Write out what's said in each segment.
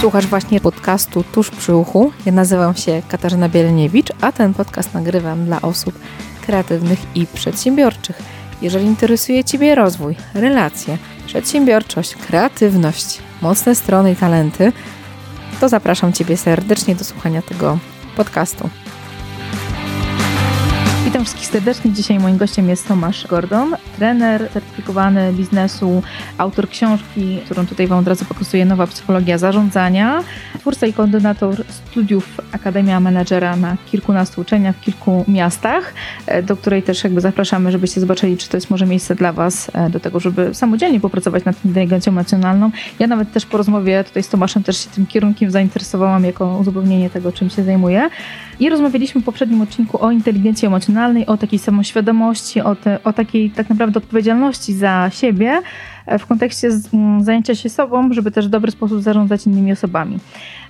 Słuchasz właśnie podcastu Tuż przy uchu. Ja nazywam się Katarzyna Bieleniewicz, a ten podcast nagrywam dla osób kreatywnych i przedsiębiorczych. Jeżeli interesuje Ciebie rozwój, relacje, przedsiębiorczość, kreatywność, mocne strony i talenty, to zapraszam Ciebie serdecznie do słuchania tego podcastu. Witam wszystkich serdecznie. Dzisiaj moim gościem jest Tomasz Gordon, trener certyfikowany biznesu, autor książki, którą tutaj Wam od razu pokazuję, Nowa Psychologia Zarządzania, twórca i koordynator studiów Akademia Menedżera na kilkunastu uczelniach w kilku miastach, e, do której też jakby zapraszamy, żebyście zobaczyli, czy to jest może miejsce dla Was e, do tego, żeby samodzielnie popracować nad inteligencją emocjonalną. Ja nawet też po rozmowie tutaj z Tomaszem też się tym kierunkiem zainteresowałam jako uzupełnienie tego, czym się zajmuję. I rozmawialiśmy w poprzednim odcinku o inteligencji emocjonalnej, o takiej samoświadomości, o, te, o takiej tak naprawdę odpowiedzialności za siebie w kontekście mm, zajęcia się sobą, żeby też w dobry sposób zarządzać innymi osobami.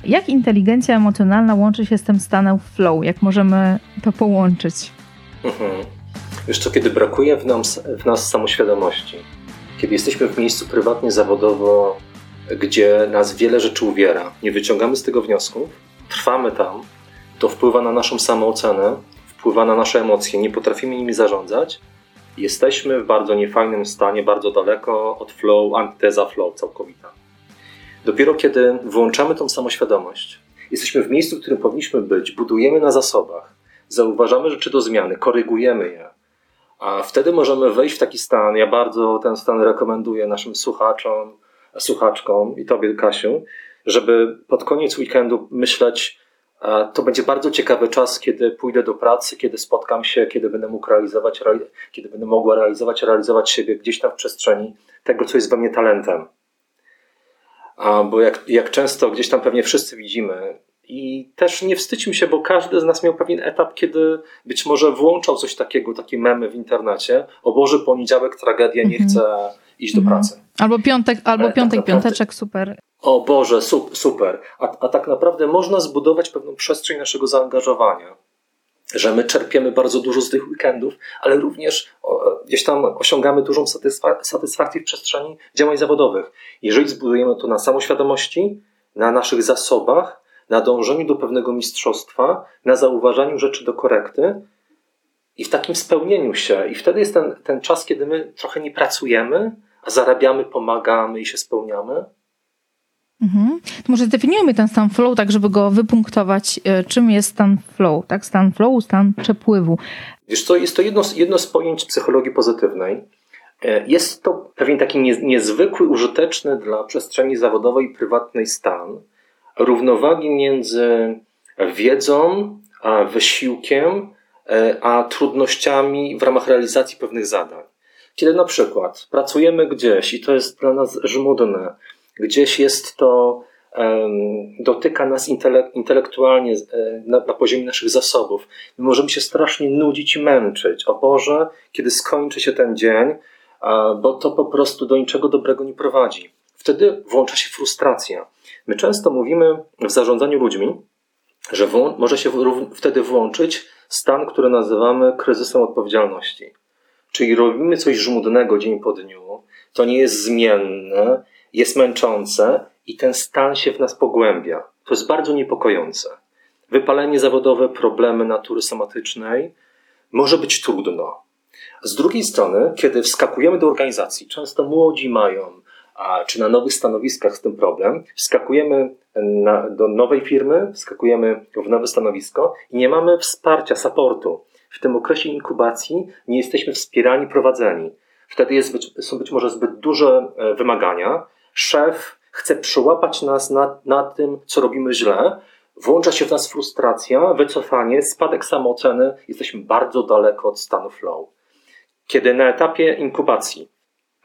Jak inteligencja emocjonalna łączy się z tym stanem flow? Jak możemy to połączyć? Mhm. Wiesz co, kiedy brakuje w nas, w nas samoświadomości, kiedy jesteśmy w miejscu prywatnie, zawodowo, gdzie nas wiele rzeczy uwiera, nie wyciągamy z tego wniosków, trwamy tam, to wpływa na naszą samoocenę, wpływa na nasze emocje, nie potrafimy nimi zarządzać, jesteśmy w bardzo niefajnym stanie, bardzo daleko od flow, antyteza flow całkowita. Dopiero kiedy włączamy tą samoświadomość, jesteśmy w miejscu, w którym powinniśmy być, budujemy na zasobach, zauważamy rzeczy do zmiany, korygujemy je, a wtedy możemy wejść w taki stan. Ja bardzo ten stan rekomenduję naszym słuchaczom, słuchaczkom i Tobie, Kasiu, żeby pod koniec weekendu myśleć, to będzie bardzo ciekawy czas, kiedy pójdę do pracy, kiedy spotkam się, kiedy będę mógł realizować, kiedy będę mogła realizować, realizować siebie gdzieś tam w przestrzeni tego, co jest we mnie talentem. Bo jak, jak często gdzieś tam pewnie wszyscy widzimy, i też nie wstydźmy się, bo każdy z nas miał pewien etap, kiedy być może włączał coś takiego, takie memy w internecie. O Boże, poniedziałek, tragedia, nie mhm. chcę iść do mhm. pracy. Albo piątek, albo tak piątek, tak piąteczek, super. O Boże, super. A, a tak naprawdę można zbudować pewną przestrzeń naszego zaangażowania, że my czerpiemy bardzo dużo z tych weekendów, ale również gdzieś tam osiągamy dużą satysfak satysfakcję w przestrzeni działań zawodowych. Jeżeli zbudujemy to na samoświadomości, na naszych zasobach, na dążeniu do pewnego mistrzostwa, na zauważaniu rzeczy do korekty i w takim spełnieniu się. I wtedy jest ten, ten czas, kiedy my trochę nie pracujemy, a zarabiamy, pomagamy i się spełniamy. Mhm. To może zdefiniujmy ten stan flow, tak żeby go wypunktować. E, czym jest stan flow? Tak, stan flow, stan przepływu. Wiesz co, jest to jedno, jedno z pojęć psychologii pozytywnej. E, jest to pewien taki niezwykły, użyteczny dla przestrzeni zawodowej i prywatnej stan równowagi między wiedzą, a wysiłkiem, e, a trudnościami w ramach realizacji pewnych zadań. Kiedy na przykład pracujemy gdzieś i to jest dla nas żmudne, gdzieś jest to, dotyka nas intelektualnie e, na, poziomie naszych zasobów, my możemy się strasznie nudzić i męczyć. O Boże, kiedy skończy się ten dzień, bo to po prostu do niczego dobrego nie prowadzi. Wtedy włącza się frustracja. My często mówimy w zarządzaniu ludźmi, że może się wtedy włączyć stan, który nazywamy kryzysem odpowiedzialności. Czyli robimy coś żmudnego dzień po dniu, to nie jest zmienne, jest męczące i ten stan się w nas pogłębia. To jest bardzo niepokojące. Wypalenie zawodowe, problemy natury somatycznej może być trudno. Z drugiej strony, kiedy wskakujemy do organizacji, często młodzi mają, a czy na nowych stanowiskach z tym problem, wskakujemy na, do nowej firmy, wskakujemy w nowe stanowisko i nie mamy wsparcia, supportu. W tym okresie inkubacji nie jesteśmy wspierani, prowadzeni. Wtedy jest być, są być może zbyt duże e, wymagania. Szef chce przyłapać nas na, na tym, co robimy źle. Włącza się w nas frustracja, wycofanie, spadek samooceny. Jesteśmy bardzo daleko od stanu flow. Kiedy na etapie inkubacji,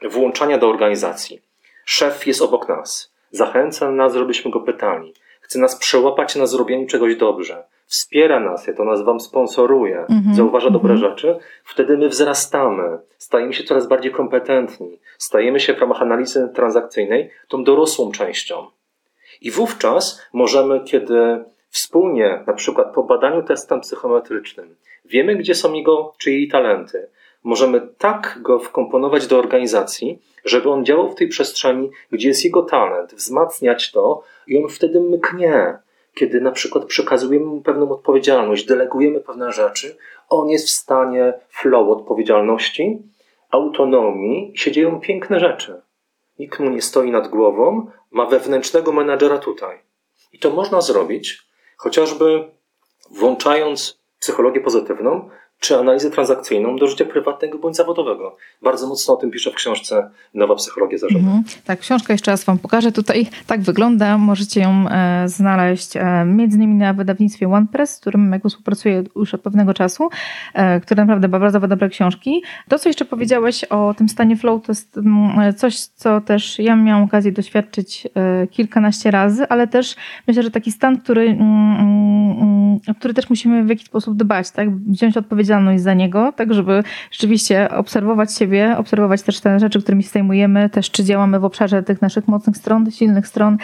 włączania do organizacji, szef jest obok nas, zachęca nas, żebyśmy go pytali, chce nas przełapać na zrobieniu czegoś dobrze, wspiera nas, ja to nazywam sponsoruje, mm-hmm, zauważa mm-hmm. dobre rzeczy, wtedy my wzrastamy, stajemy się coraz bardziej kompetentni, stajemy się w ramach analizy transakcyjnej tą dorosłą częścią. I wówczas możemy, kiedy wspólnie, na przykład po badaniu testem psychometrycznym, wiemy, gdzie są jego czy jej talenty, możemy tak go wkomponować do organizacji, żeby on działał w tej przestrzeni, gdzie jest jego talent, wzmacniać to i on wtedy mknie. Kiedy na przykład przekazujemy mu pewną odpowiedzialność, delegujemy pewne rzeczy, on jest w stanie flow odpowiedzialności, autonomii i się dzieją piękne rzeczy. Nikt mu nie stoi nad głową, ma wewnętrznego menadżera tutaj. I to można zrobić chociażby włączając psychologię pozytywną, czy analizę transakcyjną do życia prywatnego bądź zawodowego. Bardzo mocno o tym piszę w książce Nowa Psychologia Zarządu. Mhm. Tak, książkę jeszcze raz Wam pokażę. Tutaj tak wygląda. Możecie ją e, znaleźć e, między innymi na wydawnictwie OnePress, z którym jakby współpracuję już od pewnego czasu, e, które naprawdę ma bardzo dobre książki. To, co jeszcze powiedziałeś o tym stanie flow, to jest m, mm, coś, co też ja miałam okazję doświadczyć e, kilkanaście razy, ale też myślę, że taki stan, który, m, mm, m, mm, który też musimy w jakiś sposób dbać, tak? Wziąć odpowiedzialność odpowiedzialność za niego, tak żeby rzeczywiście obserwować siebie, obserwować też te rzeczy, którymi się zajmujemy, też czy działamy w obszarze tych naszych mocnych stron, silnych stron,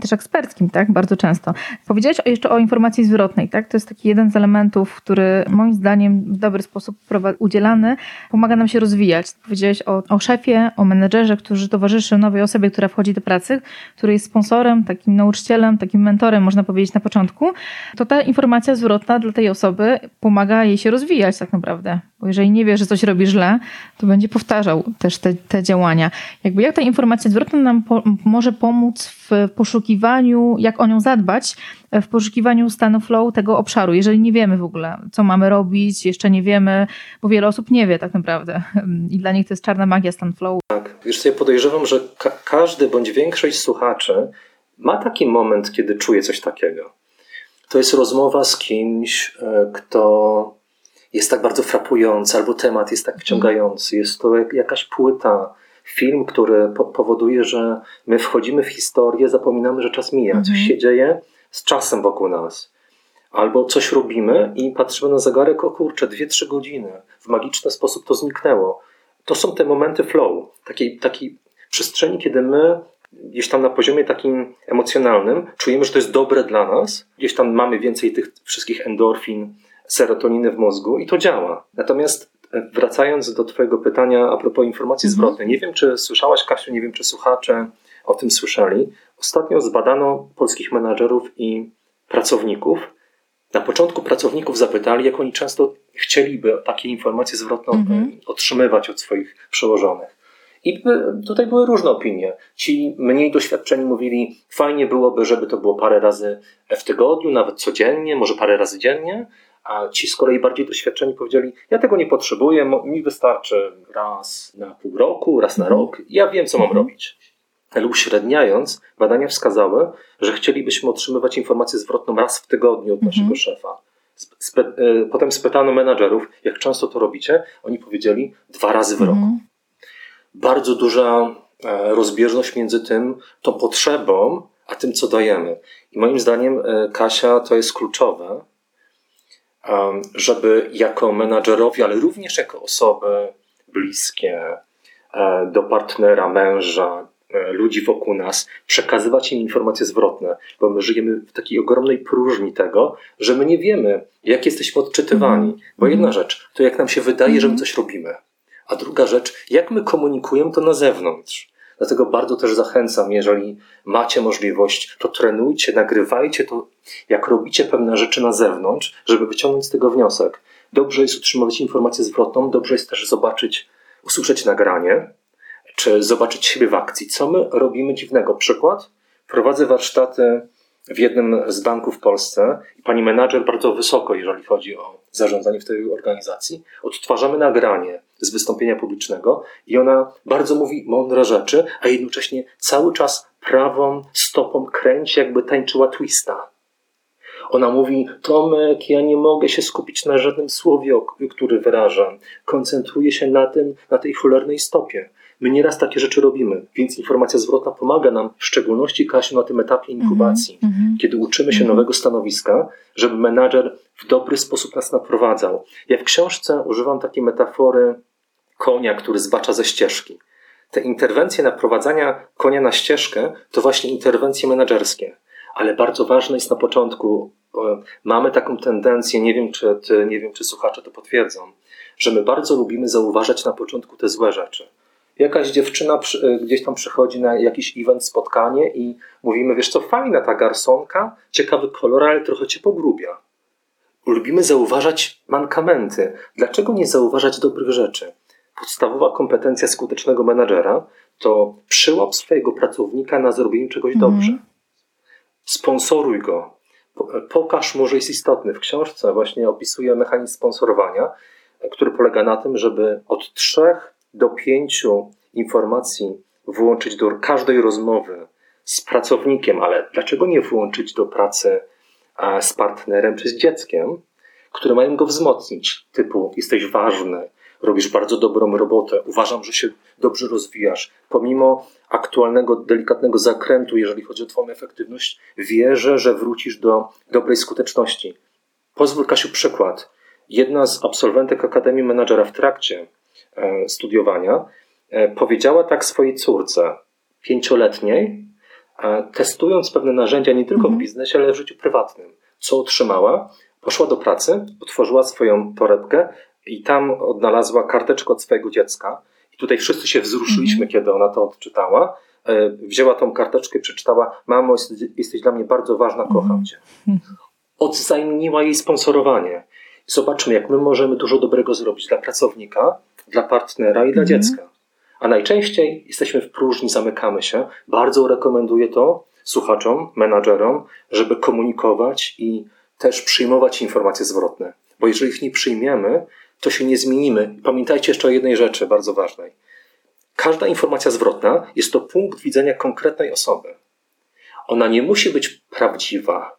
też eksperckim, tak, bardzo często. Powiedziałeś jeszcze o informacji zwrotnej, tak, to jest taki jeden z elementów, który moim zdaniem w dobry sposób udzielany pomaga nam się rozwijać. Powiedziałeś o, o szefie, o menedżerze, którzy towarzyszy nowej osobie, która wchodzi do pracy, który jest sponsorem, takim nauczycielem, takim mentorem, można powiedzieć na początku, to ta informacja zwrotna dla tej osoby pomaga jej się rozwijać rozwijać tak naprawdę. Bo jeżeli nie wie, że coś robi źle, to będzie powtarzał też te, te działania. Jakby jak ta informacja zwrotna nam po, może pomóc w poszukiwaniu, jak o nią zadbać, w poszukiwaniu stanu flow tego obszaru, jeżeli nie wiemy w ogóle, co mamy robić, jeszcze nie wiemy, bo wiele osób nie wie tak naprawdę i dla nich to jest czarna magia stan flow. Tak, co, ja podejrzewam, że ka każdy bądź większość słuchaczy ma taki moment, kiedy czuje coś takiego. To jest rozmowa z kimś, e, kto jest tak bardzo frapujący, albo temat jest tak wciągający. Jest to jakaś płyta, film, który po powoduje, że my wchodzimy w historię, zapominamy, że czas mija. Coś mhm. się dzieje z czasem wokół nas. Albo coś robimy i patrzymy na zegarek, o kurczę, dwie, trzy godziny. W magiczny sposób to zniknęło. To są te momenty flow, takiej, takiej przestrzeni, kiedy my gdzieś tam na poziomie takim emocjonalnym czujemy, że to jest dobre dla nas. Gdzieś tam mamy więcej tych wszystkich endorfin, serotoniny w mózgu i to działa. Natomiast e, wracając do Twojego pytania a propos informacji mhm. zwrotnej, nie wiem, czy słyszałaś, Kasiu, nie wiem, czy słuchacze o tym słyszeli. Ostatnio zbadano polskich menadżerów i pracowników. Na początku pracowników zapytali, jak oni często chcieliby takie informacje zwrotne mhm. otrzymywać od swoich przełożonych. I tutaj były różne opinie. Ci mniej doświadczeni mówili, fajnie byłoby, żeby to było parę razy w tygodniu, nawet codziennie, może parę razy dziennie, a ci z kolei bardziej doświadczeni powiedzieli, ja tego nie potrzebuję, mi wystarczy raz na pół roku, raz na mhm. rok, ja wiem, co mam mhm. robić. Ale uśredniając, badania wskazały, że chcielibyśmy otrzymywać informację zwrotną raz w tygodniu od naszego mhm. szefa. Spe e, potem spytano menadżerów, jak często to robicie. Oni powiedzieli dwa razy w roku. Bardzo duża e, rozbieżność między tym, tą potrzebą, a tym, co dajemy. I moim zdaniem, e, Kasia, to jest kluczowe, żeby jako menadżerowi, ale również jako osoby bliskie e, do partnera, męża, e, ludzi wokół nas, przekazywać im informacje zwrotne, bo my żyjemy w takiej ogromnej próżni tego, że my nie wiemy, jak jesteśmy odczytywani. Mm. Bo jedna mhm. rzecz to jak nam się wydaje, że my mhm. coś robimy, a druga rzecz, jak my komunikujemy to na zewnątrz. Dlatego bardzo też zachęcam, jeżeli macie możliwość, to trenujcie, nagrywajcie to, jak robicie pewne rzeczy na zewnątrz, żeby wyciągnąć z tego wniosek. Dobrze jest utrzymywać informację zwrotną, dobrze jest też zobaczyć, usłyszeć nagranie, czy zobaczyć siebie w akcji. Co my robimy dziwnego? Przykład? Prowadzę warsztaty w jednym z banków w Polsce i pani menadżer bardzo wysoko, jeżeli chodzi o zarządzanie w tej organizacji. Odtwarzamy nagranie z wystąpienia publicznego i ona bardzo mówi mądre rzeczy, a jednocześnie cały czas prawą stopą kręci, jakby tańczyła twista. Ona mówi, Tomek, ja nie mogę się skupić na żadnym słowie, który wyrażam. Koncentruję się na tym, na tej cholernej stopie. My nieraz takie rzeczy robimy, więc informacja zwrotna pomaga nam, w szczególności Kasiu, na tym etapie inkubacji, mm -hmm. kiedy uczymy się mm -hmm. nowego stanowiska, żeby menadżer w dobry sposób nas naprowadzał. Ja w książce używam takiej metafory konia, który zbacza ze ścieżki. Te interwencje naprowadzania konia na ścieżkę to właśnie interwencje menedżerskie. Ale bardzo ważne jest na początku, mamy taką tendencję, nie wiem czy, ty, nie wiem, czy słuchacze to potwierdzą, że my bardzo lubimy zauważać na początku te złe rzeczy. Jakaś dziewczyna przy, gdzieś tam przychodzi na jakiś event, spotkanie i mówimy, wiesz co, fajna ta garsonka, ciekawy kolor, ale trochę cię pogrubia. Lubimy zauważać mankamenty. Dlaczego nie zauważać dobrych rzeczy? Podstawowa kompetencja skutecznego menadżera to przyłap swojego pracownika na zrobienie czegoś mm. dobrze. Sponsoruj go. Pokaż mu, że jest istotny. W książce właśnie opisuję mechanizm sponsorowania, który polega na tym, żeby od trzech do pięciu informacji włączyć do każdej rozmowy z pracownikiem, ale dlaczego nie włączyć do pracy z partnerem czy z dzieckiem, które mają go wzmocnić, typu jesteś ważny, robisz bardzo dobrą robotę, uważam, że się dobrze rozwijasz. Pomimo aktualnego, delikatnego zakrętu, jeżeli chodzi o Twoją efektywność, wierzę, że wrócisz do dobrej skuteczności. Pozwól, Kasiu, przykład. Jedna z absolwentek Akademii Menadżera w trakcie e, studiowania e, powiedziała tak swojej córce, pięcioletniej, testując pewne narzędzia nie tylko w mhm. biznesie, ale w życiu prywatnym. Co otrzymała? Poszła do pracy, otworzyła swoją torebkę i tam odnalazła karteczkę od swojego dziecka. I tutaj wszyscy się wzruszyliśmy, -hmm. kiedy ona to odczytała. E, wzięła tą karteczkę, przeczytała: Mamo, jesteś dla mnie bardzo ważna, kocham mhm. cię. Odzajemniła jej sponsorowanie. Zobaczmy, jak my możemy dużo dobrego zrobić dla pracownika, dla partnera i dla dziecka. A najczęściej jesteśmy w próżni, zamykamy się. Bardzo rekomenduję to słuchaczom, menadżerom, żeby komunikować i też przyjmować informacje zwrotne. Bo jeżeli ich nie przyjmiemy, to się nie zmienimy. Pamiętajcie jeszcze o jednej rzeczy bardzo ważnej. Każda informacja zwrotna jest to punkt widzenia konkretnej osoby. Ona nie musi być prawdziwa.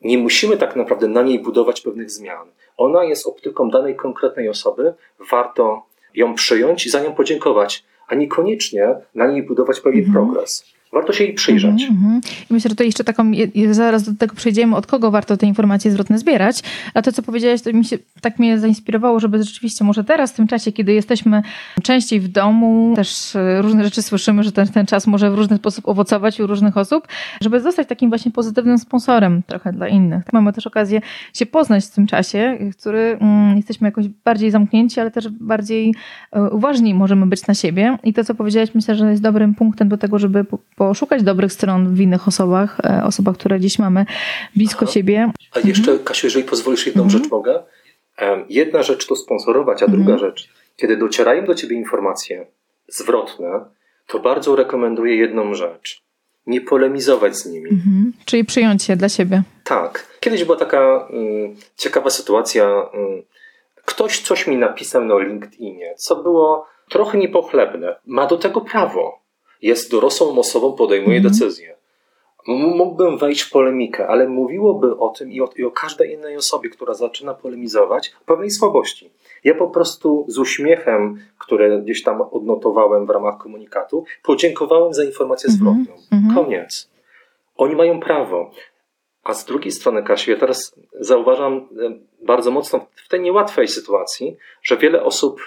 Nie musimy tak naprawdę na niej budować pewnych zmian. Ona jest optyką danej konkretnej osoby. Warto ją przyjąć i za nią podziękować, a niekoniecznie na niej budować pewien mhm. progres. Warto się jej przyjrzeć. Mm -hmm. Myślę, że to jeszcze taką, zaraz do tego przejdziemy, od kogo warto te informacje zwrotne zbierać. A to, co powiedziałeś, to mi się tak mnie zainspirowało, żeby rzeczywiście może teraz, w tym czasie, kiedy jesteśmy częściej w domu, też e, różne rzeczy słyszymy, że ten, ten czas może w różny sposób owocować u różnych osób, żeby zostać takim właśnie pozytywnym sponsorem trochę dla innych. Mamy też okazję się poznać w tym czasie, który mm, jesteśmy jakoś bardziej zamknięci, ale też bardziej e, uważni możemy być na siebie. I to, co powiedziałeś, myślę, że jest dobrym punktem do tego, żeby po, poszukać dobrych stron w innych osobach, e, osobach, które gdzieś mamy blisko Aha. siebie. A jeszcze, mhm. Kasiu, jeżeli pozwolisz, jedną mhm. rzecz mogę? Jedna rzecz to sponsorować, a mhm. druga rzecz, kiedy docierają do ciebie informacje zwrotne, to bardzo rekomenduję jedną rzecz. Nie polemizować z nimi. Mhm. Czyli przyjąć je dla siebie. Tak. Kiedyś była taka mm, ciekawa sytuacja. Mm, ktoś coś mi napisał na LinkedInie, co było trochę niepochlebne. Ma do tego prawo jest dorosłą osobą, podejmuje mm. decyzję. Mógłbym wejść w polemikę, ale mówiłoby o tym i o, i o każdej innej osobie, która zaczyna polemizować, pewnej słabości. Ja po prostu z uśmiechem, który gdzieś tam odnotowałem w ramach komunikatu, podziękowałem za informację -hmm. zwrotną. Mm -hmm. Koniec. Oni mają prawo. A z drugiej strony, Kasiu, ja teraz zauważam bardzo mocno w tej niełatwej sytuacji, że wiele osób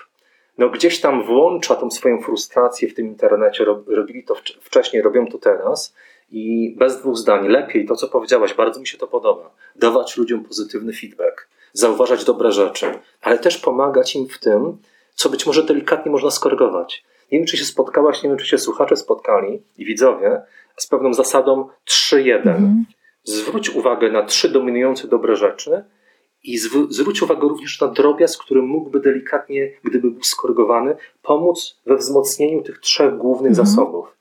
no gdzieś tam włącza tą swoją frustrację w tym internecie, robili to wcześniej, robią to teraz i bez dwóch zdań, lepiej to, co powiedziałaś, bardzo mi się to podoba, dawać ludziom pozytywny feedback, zauważać dobre rzeczy, ale też pomagać im w tym, co być może delikatnie można skorygować. Nie wiem, czy się spotkałaś, nie wiem, czy się słuchacze spotkali i widzowie z pewną zasadą 3-1. Mhm. Zwróć uwagę na trzy dominujące dobre rzeczy i zwróć uwagę również na drobiazg, który mógłby delikatnie, gdyby był skorygowany, pomóc we wzmocnieniu tych trzech głównych mhm. zasobów.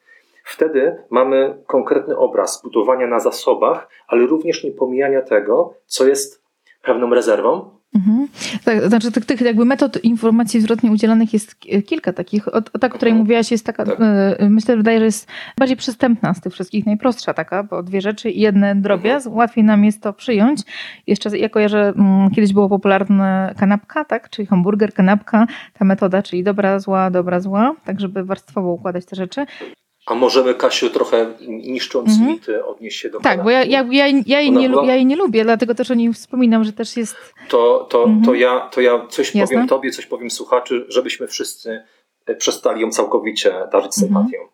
Wtedy mamy konkretny obraz budowania na zasobach, ale również nie pomijania tego, co jest pewną rezerwą, Mhm. Tak, znaczy tych, tych jakby metod informacji zwrotnej udzielanych jest kilka takich. O, ta, o której mhm. mówiłaś, jest taka, tak. E, myślę, wydaje, że jest bardziej przystępna z tych wszystkich, najprostsza taka, bo dwie rzeczy i jedne drobiazg. Mhm. Łatwiej nam jest to przyjąć. Jeszcze ja kojarzę, mm, kiedyś było popularne kanapka, tak, czyli hamburger, kanapka, ta metoda, czyli dobra, zła, dobra, zła, tak żeby warstwowo układać te rzeczy. A możemy, Kasiu, trochę niszcząc mhm. mity, odnieść się do Tak, bo ja, ja, ja, ja, jej nie, była... ja jej nie lubię, dlatego też o niej wspominam, że też jest... To, to, mhm. to, ja, to ja coś Jasne. powiem tobie, coś powiem słuchaczy, żebyśmy wszyscy e, przestali ją całkowicie darzyć mhm. sympatią.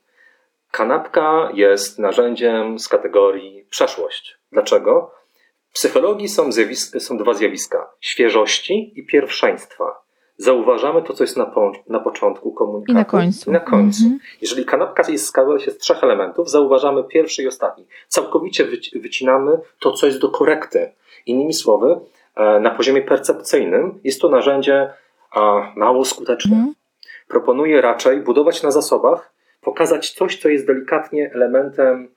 Kanapka jest narzędziem z kategorii przeszłość. Dlaczego? W psychologii są, są dwa zjawiska: świeżości i pierwszeństwa. Zauważamy to, co jest na, po, na początku komunikatu. I na końcu. I na końcu. Mhm. Jeżeli kanapka jest, składa się z trzech elementów, zauważamy pierwszy i ostatni. Całkowicie wycinamy to, co jest do korekty. Innymi słowy, e, na poziomie percepcyjnym jest to narzędzie mało skuteczne. Mhm. Proponuję raczej budować na zasobach, pokazać coś, co jest delikatnie elementem,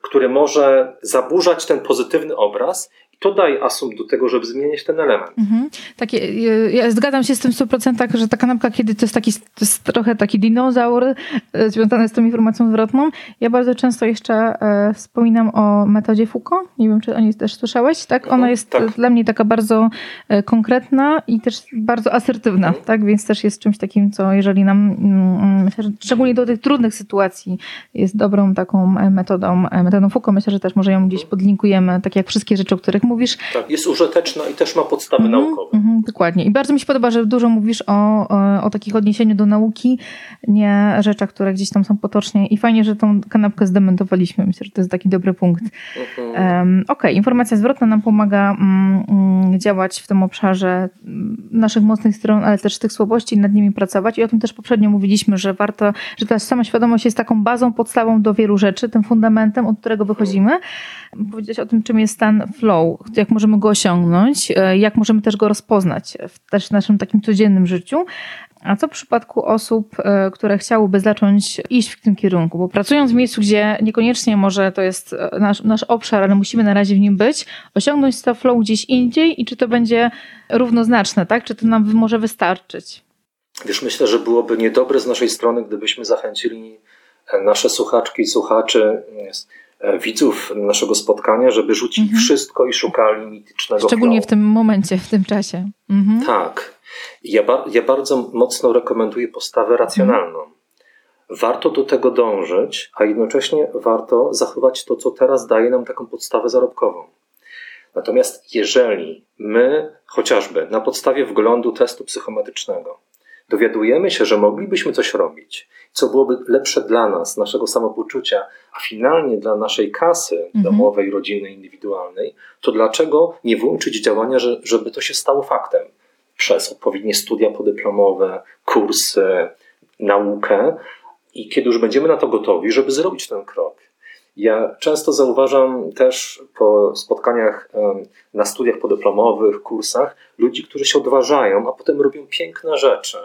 który może zaburzać ten pozytywny obraz to daje asumpt do tego, żeby zmieniać ten element. Mhm. Takie, ja zgadzam się z tym w 100%, że ta kanapka, kiedy to jest taki to jest trochę taki dinozaur e, związany z tą informacją zwrotną. Ja bardzo często jeszcze e, wspominam o metodzie Foucault. Nie wiem, czy o niej też słyszałeś, tak? Ona mhm, jest tak. dla mnie taka bardzo e, konkretna i też bardzo asertywna, mhm. tak? Więc też jest czymś takim, co jeżeli nam, mm, myślę, że szczególnie do tych trudnych sytuacji jest dobrą taką metodą, metodą Foucault. Myślę, że też może ją gdzieś podlinkujemy, tak jak wszystkie rzeczy, o których mówisz. Tak, jest użyteczna i też ma podstawy mm -hmm, naukowe. Mm -hmm, dokładnie. I bardzo mi się podoba, że dużo mówisz o, o, takich odniesieniu do nauki, nie rzeczach, które gdzieś tam są potocznie. I fajnie, że tą kanapkę zdementowaliśmy. Myślę, że to jest taki dobry punkt. -hmm. um, Okej, okay. informacja zwrotna nam pomaga mm, mm, działać w tym obszarze mm, naszych mocnych stron, ale też tych słabości, nad nimi pracować. I o tym też poprzednio mówiliśmy, że warto, że ta sama świadomość jest taką bazą, podstawą do wielu rzeczy, tym fundamentem, od którego wychodzimy. Powiedzieć o tym, czym jest stan flow, jak możemy go osiągnąć, e, jak możemy też go rozpoznać w też naszym takim codziennym życiu. A co w przypadku osób, e, które chciałyby zacząć iść w tym kierunku? Bo pracując w miejscu, gdzie niekoniecznie może to jest e, nasz, nasz obszar, ale musimy na razie w nim być, osiągnąć to flow gdzieś indziej i czy to będzie równoznaczne, tak? Czy to nam może wystarczyć? Wiesz, myślę, że byłoby niedobre z naszej strony, gdybyśmy zachęcili nasze słuchaczki i słuchaczy widzów naszego spotkania, żeby rzucić mhm. wszystko i szukali mitycznego Szczególnie flow. w tym momencie, w tym czasie. Mhm. Tak. Ja, ba ja bardzo mocno rekomenduję postawę racjonalną. Mhm. Warto do tego dążyć, a jednocześnie warto zachować to, co teraz daje nam taką podstawę zarobkową. Natomiast jeżeli my chociażby na podstawie wglądu testu psychometrycznego dowiadujemy się, że moglibyśmy coś robić, co byłoby lepsze dla nas, naszego samopoczucia, a finalnie dla naszej kasy mhm. domowej, rodzinnej, indywidualnej, to dlaczego nie włączyć działania, żeby to się stało faktem? Przez odpowiednie studia podyplomowe, kursy, naukę i kiedy już będziemy na to gotowi, żeby zrobić ten krok. Ja często zauważam też po spotkaniach na studiach podyplomowych, kursach, ludzi, którzy się odważają, a potem robią piękne rzeczy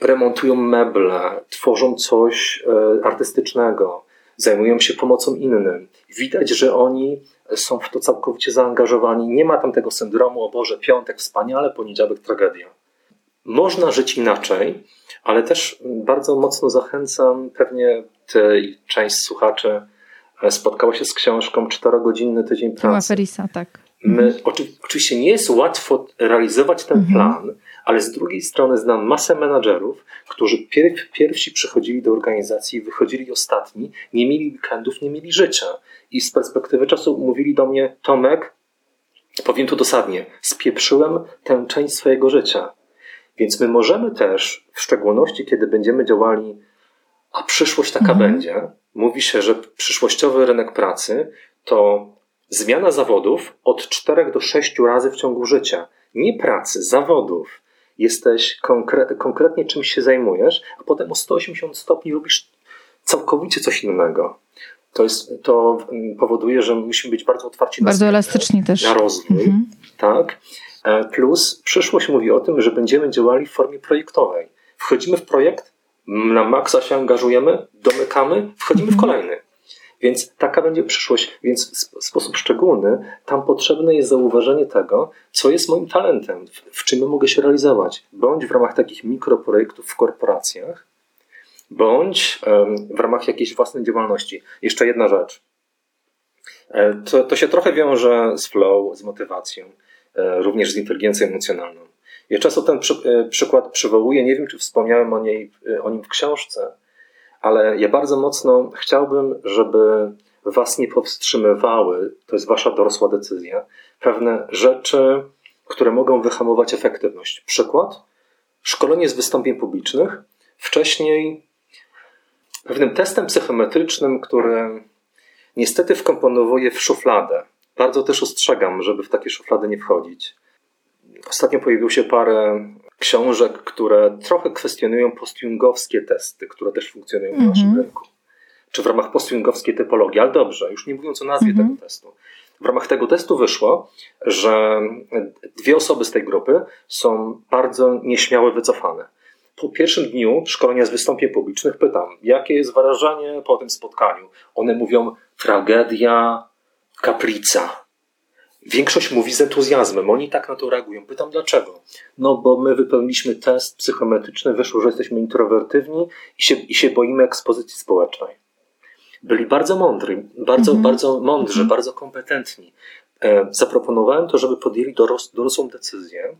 remontują meble, tworzą coś e, artystycznego, zajmują się pomocą innym. Widać, że oni są w to całkowicie zaangażowani. Nie ma tam tego syndromu, o Boże, piątek wspaniale, poniedziałek tragedia. Można żyć inaczej, ale też bardzo mocno zachęcam, pewnie ty i część słuchaczy e, spotkała się z książką Czterogodzinny tydzień pracy. Ferisa, tak. My, oczy, oczywiście nie jest łatwo realizować ten mhm. plan, ale z drugiej strony znam masę menadżerów, którzy pierw, pierwsi przychodzili do organizacji, wychodzili ostatni, nie mieli weekendów, nie mieli życia. I z perspektywy czasu mówili do mnie, Tomek, powiem to dosadnie, spieprzyłem tę część swojego życia. Więc my możemy też, w szczególności kiedy będziemy działali, a przyszłość taka mhm. będzie, mówi się, że przyszłościowy rynek pracy to zmiana zawodów od 4 do 6 razy w ciągu życia. Nie pracy, zawodów jesteś konkre konkretnie czymś się zajmujesz, a potem o 180 stopni robisz całkowicie coś innego. To, jest, to powoduje, że musimy być bardzo otwarci bardzo na, elastyczni też. na rozwój. Mhm. Tak? E, plus przyszłość mówi o tym, że będziemy działali w formie projektowej. Wchodzimy w projekt, na maksa się angażujemy, domykamy, wchodzimy w mhm. kolejny. Więc taka będzie przyszłość. Więc w sposób szczególny tam potrzebne jest zauważenie tego, co jest moim talentem, w czym mogę się realizować. Bądź w ramach takich mikroprojektów w korporacjach, bądź w ramach jakiejś własnej działalności. Jeszcze jedna rzecz. E, to, to się trochę wiąże z flow, z motywacją, e, również z inteligencją emocjonalną. Ja często ten przy, e, przykład przywołuję, nie wiem czy wspomniałem o, niej, o nim w książce, ale ja bardzo mocno chciałbym, żeby Was nie powstrzymywały, to jest Wasza dorosła decyzja, pewne rzeczy, które mogą wyhamować efektywność. Przykład: szkolenie z wystąpień publicznych. Wcześniej pewnym testem psychometrycznym, który niestety wkomponowuję w szufladę. Bardzo też ostrzegam, żeby w takie szuflady nie wchodzić. Ostatnio pojawiło się parę książek, które trochę kwestionują postjungowskie testy, które też funkcjonują mm -hmm. na naszym mhm. rynku. Czy w ramach postjungowskiej typologii, ale dobrze, już nie mówiąc o nazwie mm -hmm. tego testu. W ramach tego testu wyszło, że dwie osoby z tej grupy są bardzo nieśmiałe, wycofane. Po pierwszym dniu szkolenia z wystąpień publicznych pytam, jakie jest wrażenie po tym spotkaniu. One mówią tragedia, kaplica. Większość mówi z entuzjazmem, oni tak na to reagują. Pytam dlaczego? No bo my wypełniliśmy test psychometryczny, wyszło, że jesteśmy introwertywni i się, i się boimy ekspozycji społecznej. Byli bardzo mądrzy, bardzo, mm -hmm. bardzo mądrzy, mm -hmm. bardzo kompetentni. E, zaproponowałem to, żeby podjęli doros, dorosłą decyzję,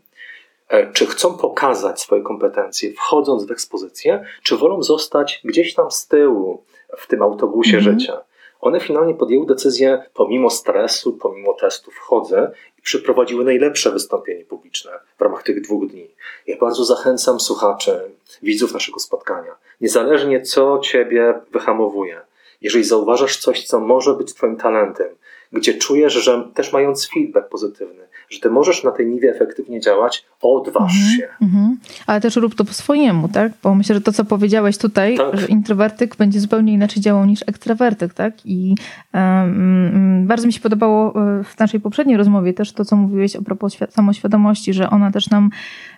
e, czy chcą pokazać swoje kompetencje wchodząc w ekspozycję, czy wolą zostać gdzieś tam z tyłu w tym autobusie mm -hmm. życia. One finalnie podjęły decyzję, pomimo stresu, pomimo testu wchodzę i przeprowadziły najlepsze wystąpienie publiczne w ramach tych dwóch dni. Ja bardzo zachęcam słuchaczy, widzów naszego spotkania, niezależnie co ciebie wyhamowuje, jeżeli zauważasz coś, co może być Twoim talentem, gdzie czujesz, że też mając feedback pozytywny, że ty możesz na tej niwie efektywnie działać, odważ mm-hmm, się. Mm-hmm. Ale też rób to po swojemu, tak? Bo myślę, że to, co powiedziałeś tutaj, tak. że introwertyk będzie zupełnie inaczej działał niż ekstrawertyk, tak? I um, bardzo mi się podobało e, w naszej poprzedniej rozmowie też to, co mówiłeś a propos samoświadomości, że ona też nam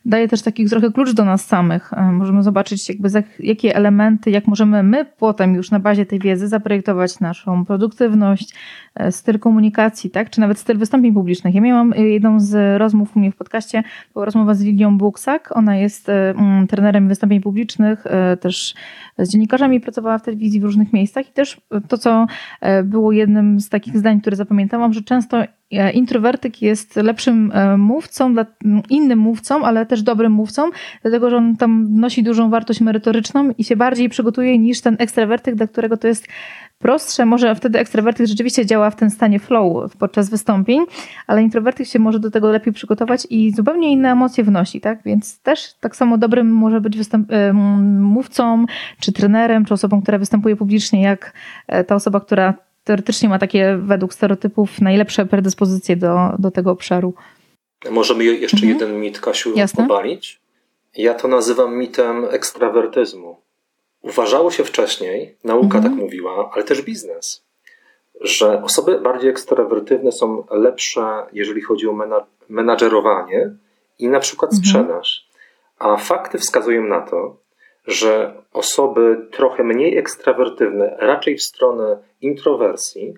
daje też taki trochę klucz do nas samych. E, możemy zobaczyć jakby jakie elementy, jak możemy my potem już na bazie tej wiedzy zaprojektować naszą produktywność, e, styl komunikacji, tak? Czy nawet styl wystąpień publicznych. Ja miałam jedną z rozmów u mnie w podcaście, była rozmowa z Lilią Buksak. Ona jest e, mm, trenerem wystąpień publicznych, też z dziennikarzami pracowała w telewizji w różnych miejscach i też to, co było jednym z takich zdań, które zapamiętałam, że często E, introwertyk jest lepszym e, mówcą, innym mówcą, ale też dobrym mówcą, dlatego że on tam nosi dużą wartość merytoryczną i się bardziej przygotuje niż ten ekstrawertyk, dla którego to jest prostsze. Może wtedy ekstrawertyk rzeczywiście działa w tym stanie flow podczas wystąpień, ale introwertyk się może do tego lepiej przygotować i zupełnie inne emocje wnosi, tak? Więc też tak samo dobrym może być występ, e, mówcą, czy trenerem, czy osobą, która występuje publicznie, jak ta osoba, która teoretycznie ma takie, według stereotypów, najlepsze predyspozycje do, do tego obszaru. Możemy jeszcze mhm. jeden mit, Kasiu, Jasne. obalić? Ja to nazywam mitem ekstrawertyzmu. Uważało się wcześniej, nauka mhm. tak mówiła, ale też biznes, że osoby bardziej ekstrawertywne są lepsze, jeżeli chodzi o menadżerowanie i na przykład mhm. sprzedaż. A fakty wskazują na to, że osoby trochę mniej ekstrawertywne, raczej w stronę introwersji,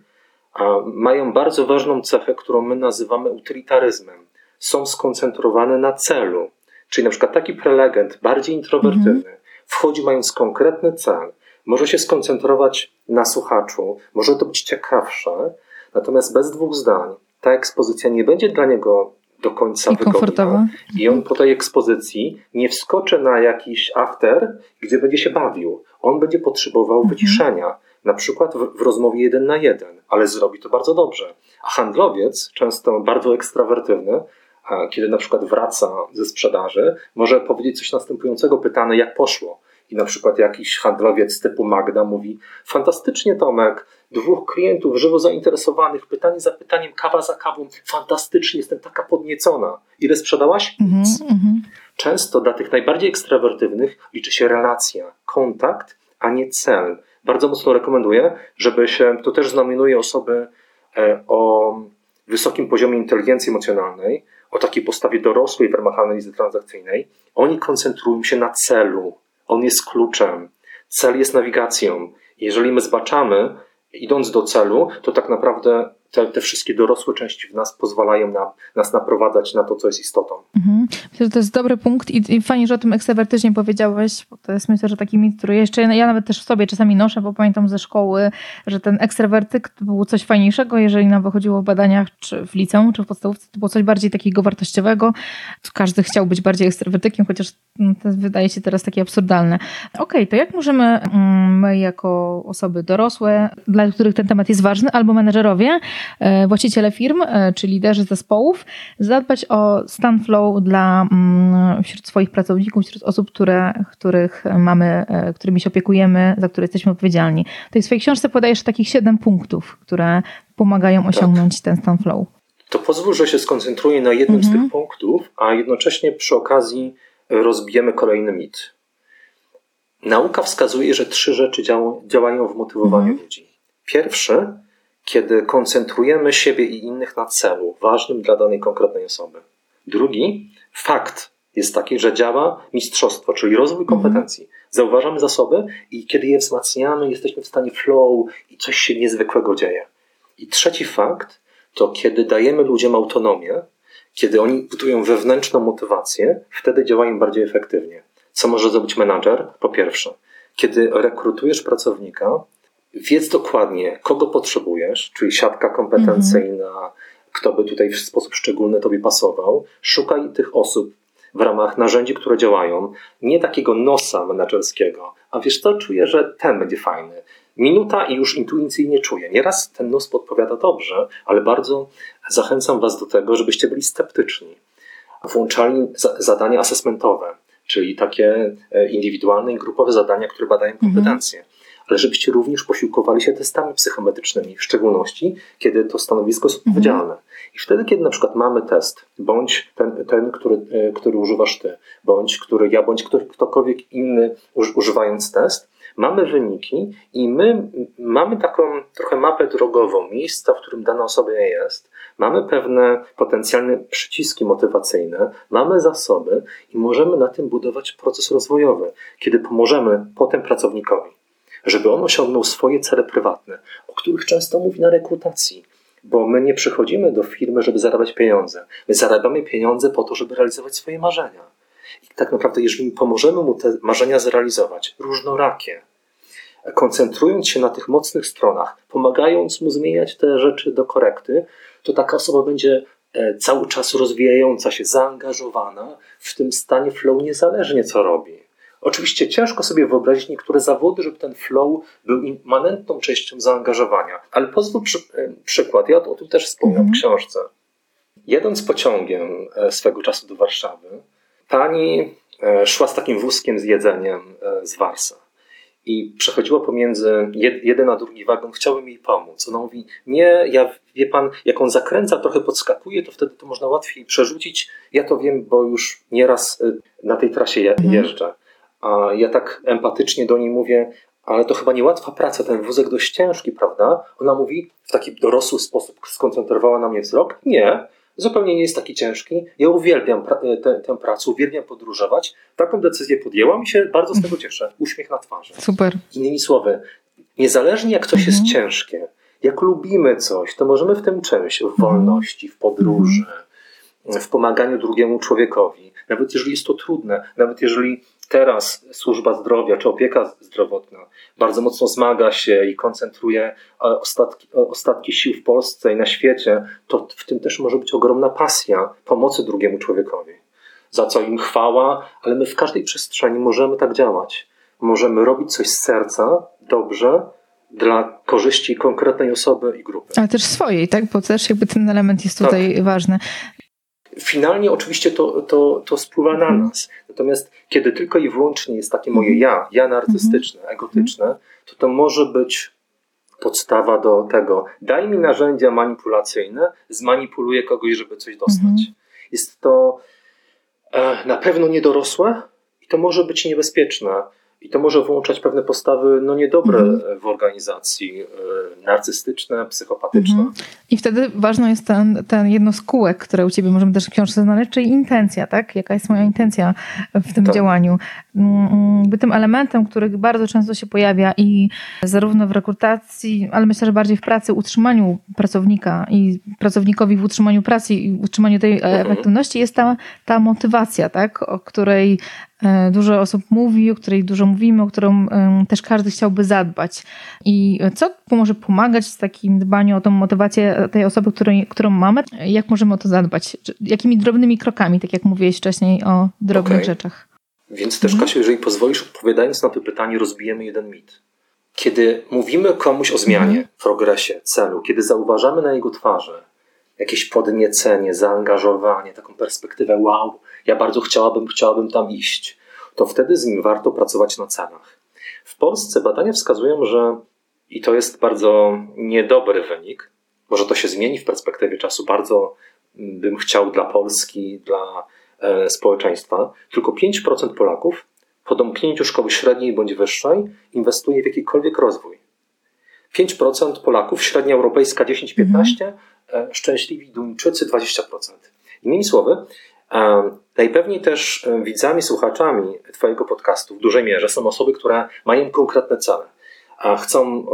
mają bardzo ważną cechę, którą my nazywamy utylitaryzmem. Są skoncentrowane na celu. Czyli na przykład taki prelegent, bardziej introwertywny, mhm. wchodzi mając konkretny cel, może się skoncentrować na słuchaczu, może to być ciekawsze, natomiast bez dwóch zdań ta ekspozycja nie będzie dla niego do końca I wygodna. I on po tej ekspozycji nie wskoczy na jakiś after, gdzie będzie się bawił. On będzie potrzebował mhm. wyciszenia, na przykład w, w rozmowie jeden na jeden, ale zrobi to bardzo dobrze. A handlowiec, często bardzo ekstrawertywny, kiedy na przykład wraca ze sprzedaży, może powiedzieć coś następującego, pytane jak poszło. I na przykład jakiś handlowiec typu Magda mówi: Fantastycznie, Tomek, dwóch klientów żywo zainteresowanych, pytanie za pytaniem, kawa za kawą, fantastycznie, jestem taka podniecona. Ile sprzedałaś? Mm -hmm. Często dla tych najbardziej ekstrawertywnych liczy się relacja, kontakt, a nie cel. Bardzo mocno rekomenduję, żeby się, to też znamienuje osoby e, o wysokim poziomie inteligencji emocjonalnej, o takiej postawie dorosłej w ramach analizy transakcyjnej. Oni koncentrują się na celu. On jest kluczem. Cel jest nawigacją. Jeżeli my zbaczamy, idąc do celu, to tak naprawdę te, te wszystkie dorosłe części w nas pozwalają na, nas naprowadzać na to, co jest istotą. Mhm. Myślę, że to jest dobry punkt i, i fajnie, że o tym ekstrawertycznie powiedziałeś, bo to jest myślę, że taki mit, który jeszcze ja nawet też w sobie czasami noszę, bo pamiętam ze szkoły, że ten ekstrawertyk to było coś fajniejszego, jeżeli nam wychodziło w badaniach, czy w liceum, czy w podstawówce, to było coś bardziej takiego wartościowego. Każdy chciał być bardziej ekstrawertykiem, chociaż no, to wydaje się teraz takie absurdalne. Okej, okay, to jak możemy mm, my jako osoby dorosłe, dla których ten temat jest ważny, albo menedżerowie, właściciele firm e, czy liderzy zespołów zadbać o stan flow dla, mm, wśród swoich pracowników, wśród osób, które, których mamy, e, którymi się opiekujemy, za które jesteśmy odpowiedzialni. W tej swojej książce podajesz takich siedem punktów, które pomagają tak. osiągnąć tak. ten stan flow. To pozwól, że się skoncentruję na jednym mhm. z tych punktów, a jednocześnie przy okazji rozbijemy kolejny mit. Nauka wskazuje, że trzy rzeczy działają w motywowaniu mhm. ludzi. Pierwszy, kiedy koncentrujemy siebie i innych na celu ważnym dla danej konkretnej osoby. Drugi, fakt jest taki, że działa mistrzostwo, czyli rozwój mhm. kompetencji. Zauważamy zasoby i kiedy je wzmacniamy, jesteśmy w stanie flow i coś się niezwykłego dzieje. I trzeci fakt to kiedy dajemy ludziom autonomię, kiedy oni budują wewnętrzną motywację, wtedy działają bardziej efektywnie. Co może zrobić menadżer? Po pierwsze, kiedy rekrutujesz pracownika, wiedz dokładnie, kogo potrzebujesz, czyli siatka kompetencyjna, mhm. kto by tutaj w sposób szczególny tobie pasował. Szukaj tych osób w ramach narzędzi, które działają, nie takiego nosa menedżerskiego, a wiesz co, czuję, że ten będzie fajny. Minuta i już intuicyjnie czuję. Nieraz ten nos podpowiada dobrze, ale bardzo zachęcam Was do tego, żebyście byli sceptyczni. Włączali zadania asesmentowe, czyli takie e, indywidualne i grupowe zadania, które badają mhm. kompetencje. Mhm ale żebyście również posiłkowali się testami psychometrycznymi, w szczególności kiedy to stanowisko jest mhm. odpowiedzialne. I wtedy, kiedy na przykład mamy test, bądź ten, ten który, e, który używasz ty, bądź który ja, bądź ktoś, ktokolwiek inny używając test, mamy wyniki i my mamy taką trochę mapę drogową, miejsca, w którym dana osoba jest, mamy pewne potencjalne przyciski motywacyjne, mamy zasoby i możemy na tym budować proces rozwojowy, kiedy pomożemy potem pracownikowi żeby on osiągnął swoje cele prywatne, o których często mówi na rekrutacji. Bo my nie przychodzimy do firmy, żeby zarabiać pieniądze. My zarabiamy pieniądze po to, żeby realizować swoje marzenia. I tak naprawdę, jeżeli pomożemy mu te marzenia zrealizować, różnorakie, koncentrując się na tych mocnych stronach, pomagając mu zmieniać te rzeczy do korekty, to taka osoba będzie e, cały czas rozwijająca się, zaangażowana w tym stanie flow, niezależnie co robi. Oczywiście ciężko sobie wyobrazić niektóre zawody, żeby ten flow był immanentną częścią zaangażowania, ale pozwól przy, e, przykład. Ja o tym też wspomniałem w mhm. książce. Jedąc pociągiem e, swego czasu do Warszawy, pani e, szła z takim wózkiem z jedzeniem z Warsa i przechodziła pomiędzy jeden a drugi wagon, chciałbym jej pomóc. Ona mówi, nie, ja, wie pan, jak on zakręca, trochę podskakuje, to wtedy to można łatwiej przerzucić. Ja to wiem, bo już nieraz na tej trasie mhm. A ja tak empatycznie do niej mówię, ale to chyba niełatwa praca, ten wózek dość ciężki, prawda? Ona mówi w taki dorosły sposób, skoncentrowała na mnie wzrok. Nie, zupełnie nie jest taki ciężki. Ja uwielbiam pra- tę, tę pracę, uwielbiam podróżować. Taką decyzję podjęłam i się bardzo z tego cieszę. Uśmiech na twarzy. Super. Innymi słowy, niezależnie jak coś mhm. jest ciężkie, jak lubimy coś, to możemy w tym czymś, w wolności, w podróży, mhm. w pomaganiu drugiemu człowiekowi, nawet jeżeli jest to trudne, nawet jeżeli teraz służba zdrowia czy opieka zdrowotna bardzo mocno zmaga się i koncentruje ostatki, ostatki sił w Polsce i na świecie, to w tym też może być ogromna pasja pomocy drugiemu człowiekowi. Za co im chwała, ale my w każdej przestrzeni możemy tak działać. Możemy robić coś z serca dobrze, dla korzyści konkretnej osoby i grupy. Ale też swojej, tak? Bo też jakby ten element jest tutaj tak. ważny. Finalnie oczywiście to, to, to spływa na mhm. nas. Natomiast kiedy tylko i wyłącznie jest takie moje mhm. ja, ja narcystyczne, mhm. egotyczne, to to może być podstawa do tego. Daj mi narzędzia manipulacyjne, zmanipuluję kogoś, żeby coś dostać. Jest to e, na pewno niedorosłe i to może być niebezpieczne. I to może włączać pewne postawy no, niedobre mhm. w organizacji, e, narcystyczne, psychopatyczne. Mhm. I wtedy ważne jest ten, ten jedno z kółek, które u ciebie możemy też w książce znaleźć, czyli intencja, tak? Jaka jest moja intencja w tym tak. działaniu. By tym elementem, który bardzo często się pojawia i zarówno w rekrutacji, ale myślę, że bardziej w pracy, utrzymaniu pracownika i pracownikowi w utrzymaniu pracy i utrzymaniu tej mhm. efektywności jest ta, ta motywacja, tak? O której E, dużo osób mówi, o której dużo mówimy, o którą też każdy chciałby zadbać. I co może pomagać w takim dbaniu o tą motywację tej osoby, której, którą mamy? Jak możemy o to zadbać? Jakimi drobnymi krokami, tak jak mówiłeś wcześniej o drobnych okay. rzeczach? Więc też, mhm. Kasiu, jeżeli pozwolisz, odpowiadając na to pytanie, rozbijemy jeden mit. Kiedy mówimy komuś o zmianie, mhm. progresie, celu, kiedy zauważamy na jego twarzy jakieś podniecenie, zaangażowanie, taką perspektywę wow, ja bardzo chciałabym, chciałabym tam iść, to wtedy z nim warto pracować na celach. W Polsce badania wskazują, że i to jest bardzo niedobry wynik, może to się zmieni w perspektywie czasu, bardzo bym chciał dla Polski, dla społeczeństwa, tylko 5% Polaków po domknięciu szkoły średniej bądź wyższej inwestuje w jakikolwiek rozwój. 5% Polaków, średnia europejska 10-15%, mhm. szczęśliwi Duńczycy 20%. Innymi słowy, najpewniej też widzami, słuchaczami Twojego podcastu w dużej mierze są osoby, które mają konkretne cele, chcą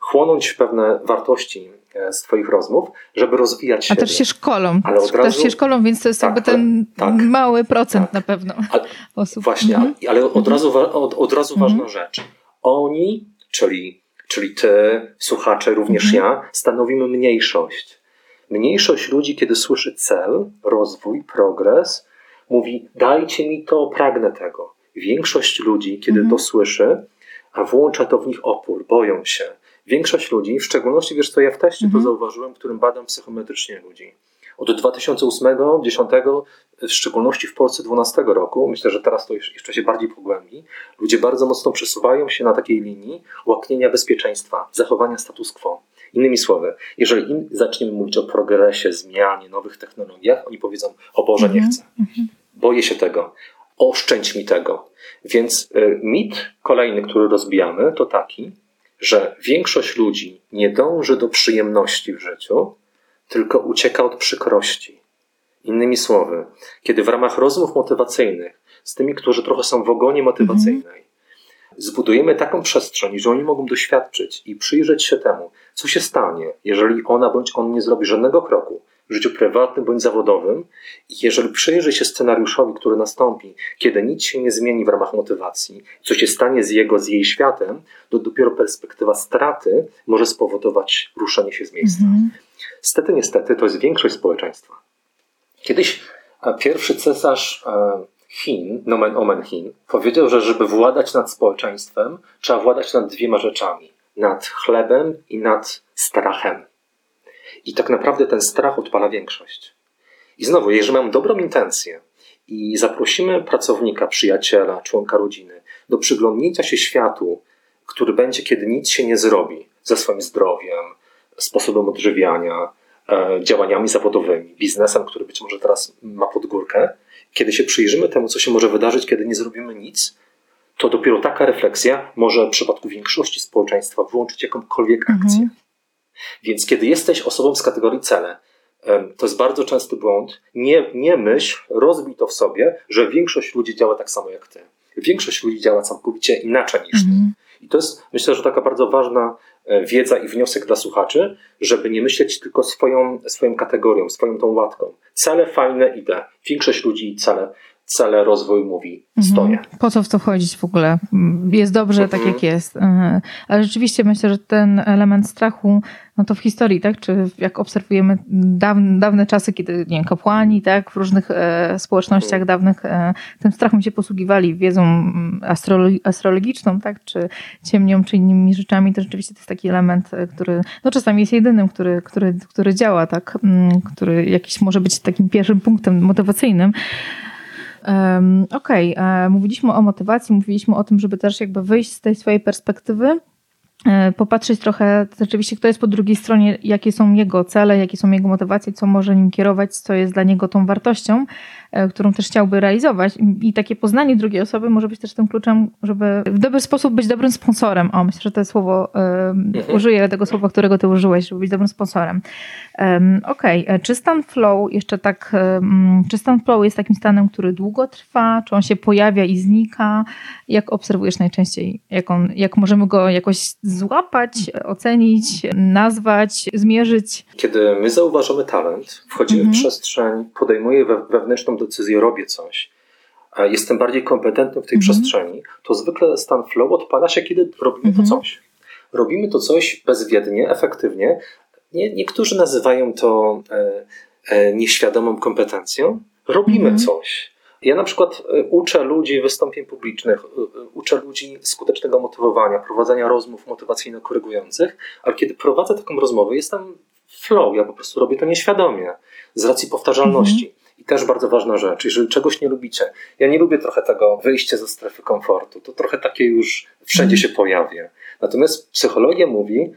chłonąć pewne wartości e, z Twoich rozmów, żeby rozwijać się. A też się szkolą. Ale od razu... Też się szkolą, więc to jest tak, jakby ten tak, mały procent tak. na pewno ale, osób. Właśnie, mhm. ale od mhm. razu, od, od razu mhm. ważna rzecz. Oni, czyli, czyli Ty, słuchacze, również mhm. ja, stanowimy mniejszość. Mniejszość ludzi, kiedy słyszy cel, rozwój, progres, mówi: dajcie mi to, pragnę tego. Większość ludzi, kiedy mhm. to słyszy, a włącza to w nich opór, boją się. Większość ludzi, w szczególności, wiesz co, ja w teście mhm. to zauważyłem, którym badam psychometrycznie ludzi. Od 2008-2010, w szczególności w Polsce 12 roku, myślę, że teraz to jeszcze się bardziej pogłębi, ludzie bardzo mocno przesuwają się na takiej linii łaknienia bezpieczeństwa, zachowania status quo. Innymi słowy, jeżeli im zaczniemy mówić o progresie, zmianie, nowych technologiach, oni powiedzą: O Boże, nie mhm. chcę. Mhm. Boję się tego. Oszczędź mi tego. Więc y, mit kolejny, który rozbijamy, to taki, że większość ludzi nie dąży do przyjemności w życiu, tylko ucieka od przykrości. Innymi słowy, kiedy w ramach rozmów motywacyjnych z tymi, którzy trochę są w ogonie motywacyjnej, zbudujemy taką przestrzeń, że oni mogą doświadczyć i przyjrzeć się temu, co się stanie, jeżeli ona bądź on nie zrobi żadnego kroku w życiu prywatnym bądź zawodowym, i jeżeli przyjrzy się scenariuszowi, który nastąpi, kiedy nic się nie zmieni w ramach motywacji, co się stanie z jego, z jej światem, to dopiero perspektywa straty może spowodować ruszenie się z miejsca. Mhm. Stety, niestety, to jest większość społeczeństwa. Kiedyś pierwszy cesarz Chin, nomen omen Chin, powiedział, że żeby władać nad społeczeństwem, trzeba władać nad dwiema rzeczami: nad chlebem i nad strachem. I tak naprawdę ten strach odpala większość. I znowu, jeżeli mam dobrą intencję i zaprosimy pracownika, przyjaciela, członka rodziny do przyglądnięcia się światu, który będzie, kiedy nic się nie zrobi ze swoim zdrowiem, sposobem odżywiania, e, działaniami zawodowymi, biznesem, który być może teraz ma podgórkę, kiedy się przyjrzymy temu, co się może wydarzyć, kiedy nie zrobimy nic, to dopiero taka refleksja może w przypadku większości społeczeństwa włączyć jakąkolwiek akcję. Mhm. Więc kiedy jesteś osobą z kategorii cele, to jest bardzo częsty błąd. Nie, nie myśl, rozbij to w sobie, że większość ludzi działa tak samo jak ty. Większość ludzi działa całkowicie inaczej niż ty. Mhm. I to jest, myślę, że taka bardzo ważna e, wiedza i wniosek dla słuchaczy, żeby nie myśleć tylko swoją, swoją kategorią, swoją tą łatką. Cele fajne, idę. Większość ludzi cele cele rozwój mówi mhm. stoję. Po co w to wchodzić w ogóle? Jest dobrze tak, jak jest. Mhm. Ale rzeczywiście myślę, że ten element strachu, no to w historii, tak? Czy jak obserwujemy dawne, dawne czasy, kiedy nie wiem, kapłani, tak? W różnych e, społecznościach mhm. dawnych e, tym strachem się posługiwali, wiedzą astrolo- astrologiczną, tak? Czy ciemnią, czy innymi rzeczami, to rzeczywiście to jest taki element, e, który no czasami jest jedynym, który, który, który działa, tak? Mm, który jakiś może być takim pierwszym punktem motywacyjnym. Okej, okay. E, mówiliśmy o motywacji, mówiliśmy o tym, żeby też jakby wyjść z tej swojej perspektywy E, popatrzeć trochę rzeczywiście, kto jest po drugiej stronie, jakie są jego cele, jakie są jego motywacje, co może nim kierować, co jest dla niego tą wartością, którą też chciałby realizować. I takie poznanie drugiej osoby może być też tym kluczem, żeby w dobry sposób być dobrym sponsorem. O, myślę, że to słowo, um, użyję tego słowa, którego ty użyłeś, żeby być dobrym sponsorem. Um, Okej, okay. czy stan flow jeszcze tak, um, czy stan flow jest takim stanem, który długo trwa, czy on się pojawia i znika? Jak obserwujesz najczęściej? Jak, on, jak możemy go jakoś złapać, ocenić, nazwać, zmierzyć. Kiedy my zauważamy talent, wchodzimy mhm. w przestrzeń, podejmuję wewnętrzną decyzję, robię coś, jestem bardziej kompetentny w tej mhm. przestrzeni, to zwykle stan flow odpala się, kiedy robimy mhm. to coś. Robimy to coś bezwiednie, efektywnie. Nie, niektórzy nazywają to e, e, nieświadomą kompetencją. Robimy mhm. coś. Ja na przykład e, uczę ludzi wystąpień publicznych, e, uczę ludzi skutecznego motywowania, prowadzenia rozmów motywacyjno-korygujących, ale kiedy prowadzę taką rozmowę, jestem flow, ja po prostu robię to nieświadomie, z racji powtarzalności. Też bardzo ważna rzecz, jeżeli czegoś nie lubicie, ja nie lubię trochę tego wyjścia ze strefy komfortu, to trochę takie już wszędzie mhm. się pojawia. Natomiast psychologia mówi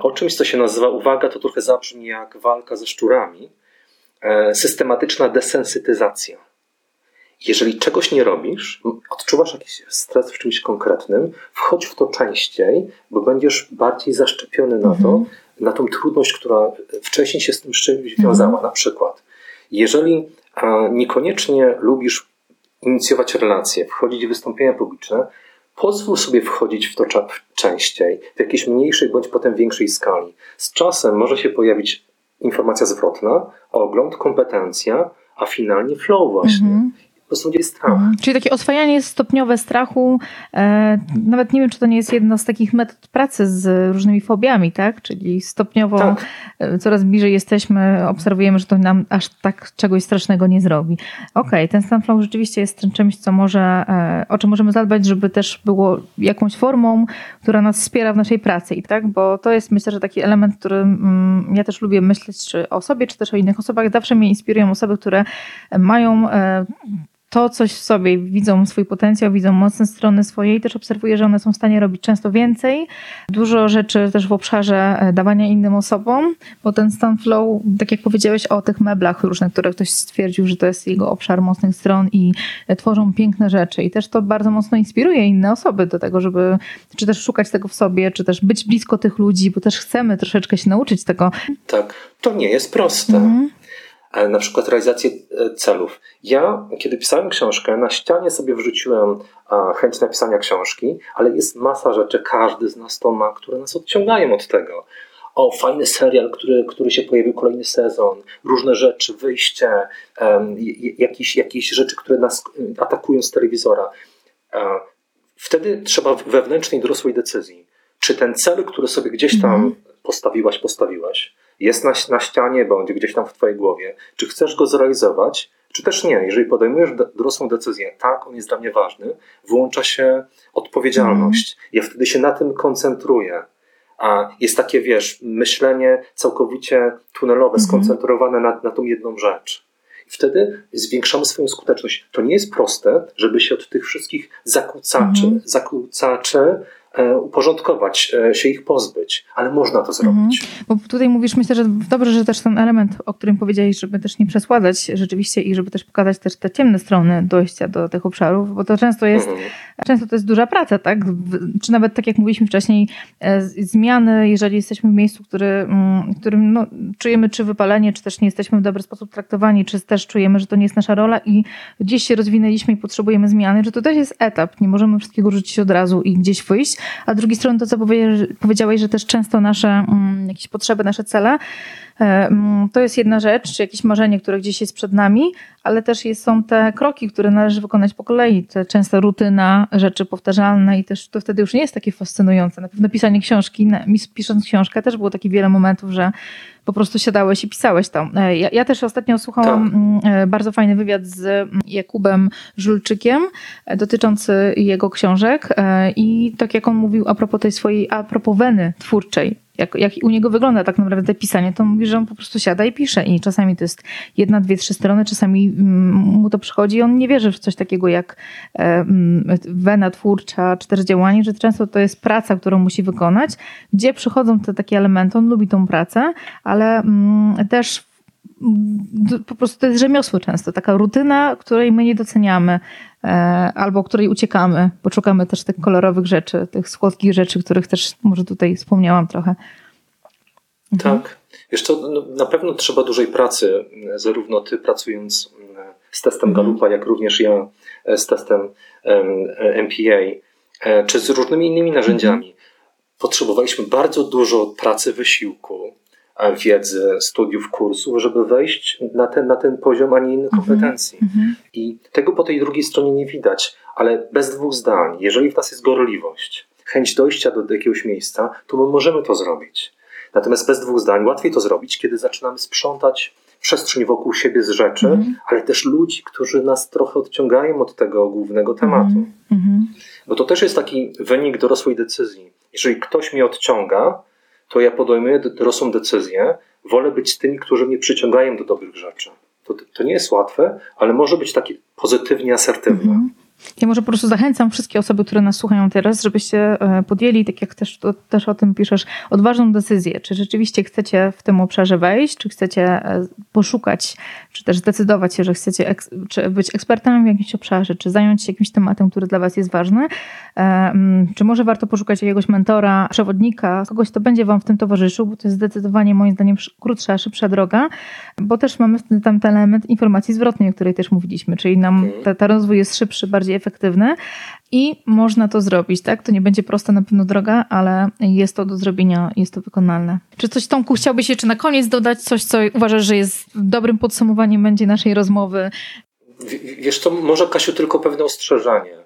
o czymś, co się nazywa, uwaga, to trochę zabrzmi jak walka ze szczurami, systematyczna desensytyzacja jeżeli czegoś nie robisz, odczuwasz jakiś stres w czymś konkretnym, wchodź w to częściej, bo będziesz bardziej zaszczepiony na to, mhm. na tą trudność, która wcześniej się z tym czymś wiązała. Mhm. Na przykład, jeżeli niekoniecznie lubisz inicjować relacje, wchodzić w wystąpienia publiczne, pozwól sobie wchodzić w to częściej, w jakiejś mniejszej bądź potem większej skali. Z czasem może się pojawić informacja zwrotna, ogląd, kompetencja, a finalnie flow właśnie. -hmm po prostu strach. Mhm. Czyli takie oswajanie stopniowe strachu, e, nawet nie wiem, czy to nie jest jedna z takich metod pracy z różnymi fobiami, tak? Czyli stopniowo tak. E, coraz bliżej jesteśmy, obserwujemy, że to nam aż tak czegoś strasznego nie zrobi. Okej, okay, ten stan flow rzeczywiście jest czymś, co może, e, o czym możemy zadbać, żeby też było jakąś formą, która nas wspiera w naszej pracy, i tak? Bo to jest myślę, że taki element, który mm, ja też lubię myśleć czy o sobie, czy też o innych osobach. Zawsze mnie inspirują osoby, które mają e, to coś w sobie, widzą swój potencjał, widzą mocne strony swoje i też obserwuję, że one są w stanie robić często więcej. Dużo rzeczy też w obszarze e, dawania innym osobom, bo ten stan flow, tak jak powiedziałeś o tych meblach różnych, które ktoś stwierdził, że to jest jego obszar mocnych stron i e, tworzą piękne rzeczy i też to bardzo mocno inspiruje inne osoby do tego, żeby czy też szukać tego w sobie, czy też być blisko tych ludzi, bo też chcemy troszeczkę się nauczyć tego. Tak, to nie jest proste. Mhm na przykład realizację e, celów. Ja, kiedy pisałem książkę, na ścianie sobie wrzuciłem chęć napisania książki, ale jest masa rzeczy, każdy z nas to ma, które nas odciągają od tego. O, fajny serial, który, który się pojawił, kolejny sezon, różne rzeczy, wyjście, jakieś, jakieś rzeczy, które nas e, atakują z telewizora. Wtedy trzeba wewnętrznej, dorosłej decyzji. Czy ten cel, który sobie gdzieś tam mm. postawiłaś, postawiłaś, jest na, na ścianie bądź gdzieś tam w Twojej głowie, czy chcesz go zrealizować, czy też nie. Jeżeli podejmujesz dorosłą decyzję, tak, on jest dla mnie ważny, włącza się odpowiedzialność. Mm. Ja wtedy się na tym koncentruję. A jest takie, wiesz, myślenie całkowicie tunelowe, mm. skoncentrowane na, na tą jedną rzecz. I wtedy zwiększamy swoją skuteczność. To nie jest proste, żeby się od tych wszystkich zakłócaczy, mm. zakłócaczy uporządkować, e, się ich pozbyć, ale można to zrobić. Mhm. Bo tutaj mówisz, myślę, że dobrze, że też ten element, o którym powiedziałeś, żeby też nie przesładać rzeczywiście i żeby też pokazać też te ciemne strony dojścia do tych obszarów, bo to często jest, mhm. często to jest duża praca, tak? Czy nawet tak jak mówiliśmy wcześniej, e, zmiany, jeżeli jesteśmy w miejscu, który, mm, w którym no, czujemy czy wypalenie, czy też nie jesteśmy w dobry sposób traktowani, czy też czujemy, że to nie jest nasza rola i gdzieś się rozwinęliśmy i potrzebujemy zmiany, że to też jest etap, nie możemy wszystkiego rzucić od razu i gdzieś wyjść, a z drugiej strony to, co powiedziałeś, że też często nasze mm, jakieś potrzeby, nasze cele, e, mm, to jest jedna rzecz, czy jakieś marzenie, które gdzieś jest przed nami, ale też są te kroki, które należy wykonać po kolei, te często rutyna, rzeczy powtarzalne i też to wtedy już nie jest takie fascynujące. Na pewno pisanie książki, pisząc książkę też było takie wiele momentów, że po prostu siadałeś i pisałeś tam. E, ja, ja też ostatnio słuchałam tak. Mm, e, bardzo fajny wywiad z mm, Jakubem Żulczykiem e, dotyczący jego książek i tak jak on mówił a propos tej swojej, a propos weny twórczej, jak, jak u niego wygląda tak naprawdę pisanie, to mówi, że on po prostu siada i pisze. I czasami to jest jedna, dwie, trzy strony, czasami mm, mu to przychodzi i on nie wierzy w coś takiego jak wena twórcza czy też działanie, że często to jest praca, którą musi wykonać, gdzie przychodzą te takie elementy, on lubi tą pracę, ale mm, też mm, po prostu to jest rzemiosło często, taka rutyna, której my nie doceniamy. e, albo której uciekamy, bo szukamy też tych kolorowych rzeczy, tych słodkich rzeczy, których też może tutaj wspomniałam trochę. Mhm. Tak. Wiesz co, no, na pewno trzeba dużej pracy, zarówno ty pracując z testem mhm. Galupa, jak również ja e, z testem MPA, e, czy z różnymi innymi narzędziami. Mhm. Potrzebowaliśmy bardzo dużo pracy, wysiłku, wiedzy, studiów, kursów, żeby wejść na ten, na ten poziom, a nie innych mhm. kompetencji. Mm-hmm. I tego po tej drugiej stronie nie widać, ale bez dwóch zdań, jeżeli w nas jest gorliwość, chęć dojścia do, do jakiegoś miejsca, to my możemy to zrobić. Natomiast bez dwóch zdań łatwiej to zrobić, kiedy zaczynamy sprzątać przestrzeń wokół siebie z rzeczy, mm-hmm. ale też ludzi, którzy nas trochę odciągają od tego głównego tematu. Mm-hmm. Bo to też jest taki wynik dorosłej decyzji. Jeżeli ktoś mnie odciąga, to ja podejmuję dorosłą decyzję, wolę być z tymi, którzy mnie przyciągają do dobrych rzeczy. To, to nie jest łatwe, ale może być takie pozytywnie asertywne. -hmm. Ja może po prostu zachęcam wszystkie osoby, które nas słuchają teraz, żebyście e, podjęli, tak jak też, to, też o tym piszesz, odważną decyzję. Czy rzeczywiście chcecie w tym obszarze wejść, czy chcecie e, poszukać, czy też zdecydować się, że chcecie eks, czy być ekspertem w jakimś obszarze, czy zająć się jakimś tematem, który dla Was jest ważny. E, czy może warto poszukać jakiegoś mentora, przewodnika, kogoś, kto będzie Wam w tym towarzyszył, bo to jest zdecydowanie moim zdaniem krótsza, szybsza droga, bo też mamy tam ten element informacji zwrotnej, o której też mówiliśmy, czyli nam ta, ta rozwój jest szybszy, bardziej efektywny i można to zrobić, tak? To nie będzie prosta na pewno droga, ale jest to do zrobienia, jest to wykonalne. Czy coś Tomku chciałbyś jeszcze na koniec dodać, coś co uważasz, że jest dobrym podsumowaniem będzie naszej rozmowy? W, wiesz co, może Kasiu tylko pewne ostrzeżenie,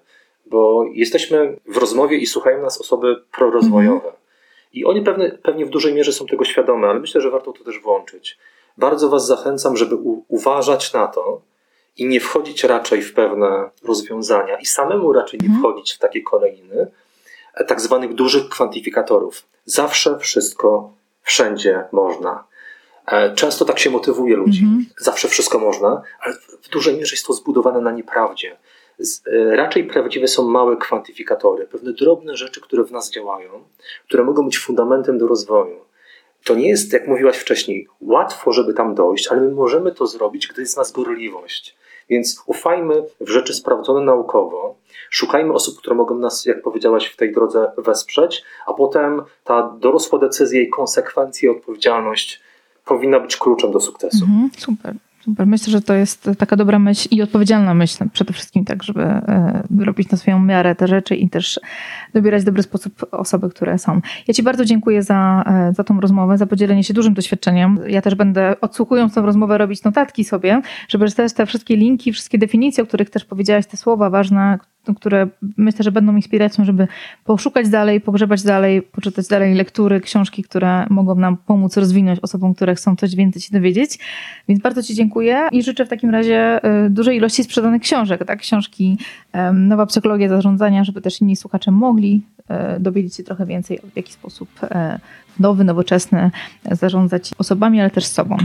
bo jesteśmy w rozmowie i słuchają nas osoby prorozwojowe. Mhm. I oni pewne, pewnie w dużej mierze są tego świadome, ale myślę, że warto to też włączyć. Bardzo Was zachęcam, żeby u, uważać na to, i nie wchodzić raczej w pewne rozwiązania i samemu raczej nie mhm. wchodzić w takie kolejny e, tak zwanych dużych kwantyfikatorów. Zawsze wszystko, wszędzie można. E, często tak się motywuje ludzi. Mhm. Zawsze wszystko można, ale w dużej mierze jest to zbudowane na nieprawdzie. E, raczej prawdziwe są małe kwantyfikatory, pewne drobne rzeczy, które w nas działają, które mogą być fundamentem do rozwoju. To nie jest, jak mówiłaś wcześniej, łatwo, żeby tam dojść, ale my możemy to zrobić, gdy jest w nas gorliwość. Więc ufajmy w rzeczy sprawdzone naukowo, szukajmy osób, które mogą nas, jak powiedziałaś, w tej drodze wesprzeć, a potem ta dorosła decyzja i konsekwencje i odpowiedzialność powinna być kluczem do sukcesu. Mhm, super. Super. Myślę, że to jest taka dobra myśl i odpowiedzialna myśl przede wszystkim tak, żeby e, robić na swoją miarę te rzeczy i też dobierać w dobry sposób osoby, które są. Ja Ci bardzo dziękuję za, e, za tą rozmowę, za podzielenie się dużym doświadczeniem. Ja też będę odsłuchując tą rozmowę robić notatki sobie, żeby też te wszystkie linki, wszystkie definicje, o których też powiedziałaś, te słowa ważne, które myślę, że będą inspiracją, żeby poszukać dalej, pogrzebać dalej, poczytać dalej lektury, książki, które mogą nam pomóc rozwinąć osobom, które chcą coś więcej się dowiedzieć. Więc bardzo Ci dziękuję i życzę w takim razie y, dużej ilości sprzedanych książek, tak? Książki Nowa Psychologia Zarządzania, żeby też inni słuchacze mogli y, dowiedzieć się trochę więcej, w jaki sposób y, nowy, nowoczesny zarządzać osobami, ale też sobą.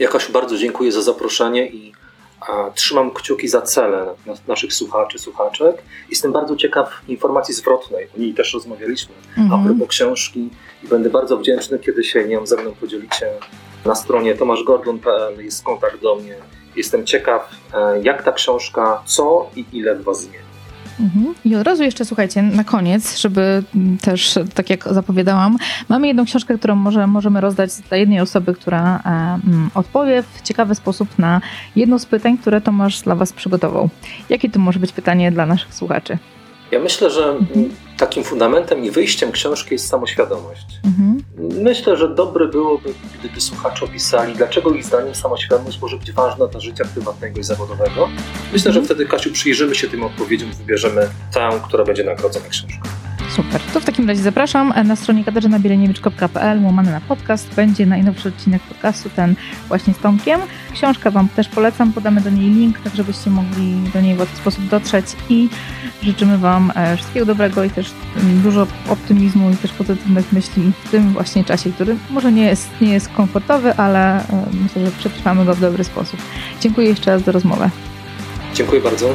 Jakoś bardzo dziękuję za zaproszenie i Trzymam kciuki za cele naszych słuchaczy, słuchaczek. Jestem bardzo ciekaw informacji zwrotnej. O niej też rozmawialiśmy mhm. a propos książki i będę bardzo wdzięczny, kiedy się nią ze mną podzielicie. Na stronie tomaszgordon.pl jest kontakt do mnie. Jestem ciekaw, e, jak ta książka, co i ile w Was zmieni. Mhm. I od razu jeszcze słuchajcie, na koniec, żeby też, tak jak zapowiadałam, mamy jedną książkę, którą może, możemy rozdać dla jednej osoby, która odpowie w ciekawy sposób na jedno z pytań, które Tomasz dla Was przygotował. Jakie to może być pytanie dla naszych słuchaczy? Ja myślę, że mhm. takim fundamentem i wyjściem książki jest samoświadomość. Mhm. Myślę, że dobre byłoby, gdyby słuchacze opisali, dlaczego ich zdaniem samoświadomość może być ważna dla życia prywatnego i zawodowego. Myślę, mhm. że wtedy, Kasiu, przyjrzymy się tym odpowiedziom, wybierzemy tę, która będzie nagrodzona książką. Super. To w takim razie zapraszam. Na stronie katarzynabieleniewicz.pl łamany na podcast będzie najnowszy odcinek podcastu, ten właśnie z Tomkiem. Książkę Wam też polecam, podamy do niej link, tak żebyście mogli do niej w łatwy sposób dotrzeć i życzymy Wam e, wszystkiego dobrego i też mm, dużo optymizmu i też pozytywnych myśli w tym właśnie czasie, który może nie jest, nie jest komfortowy, ale e, myślę, że przetrwamy go w dobry sposób. Dziękuję jeszcze raz za rozmowę. Dziękuję bardzo.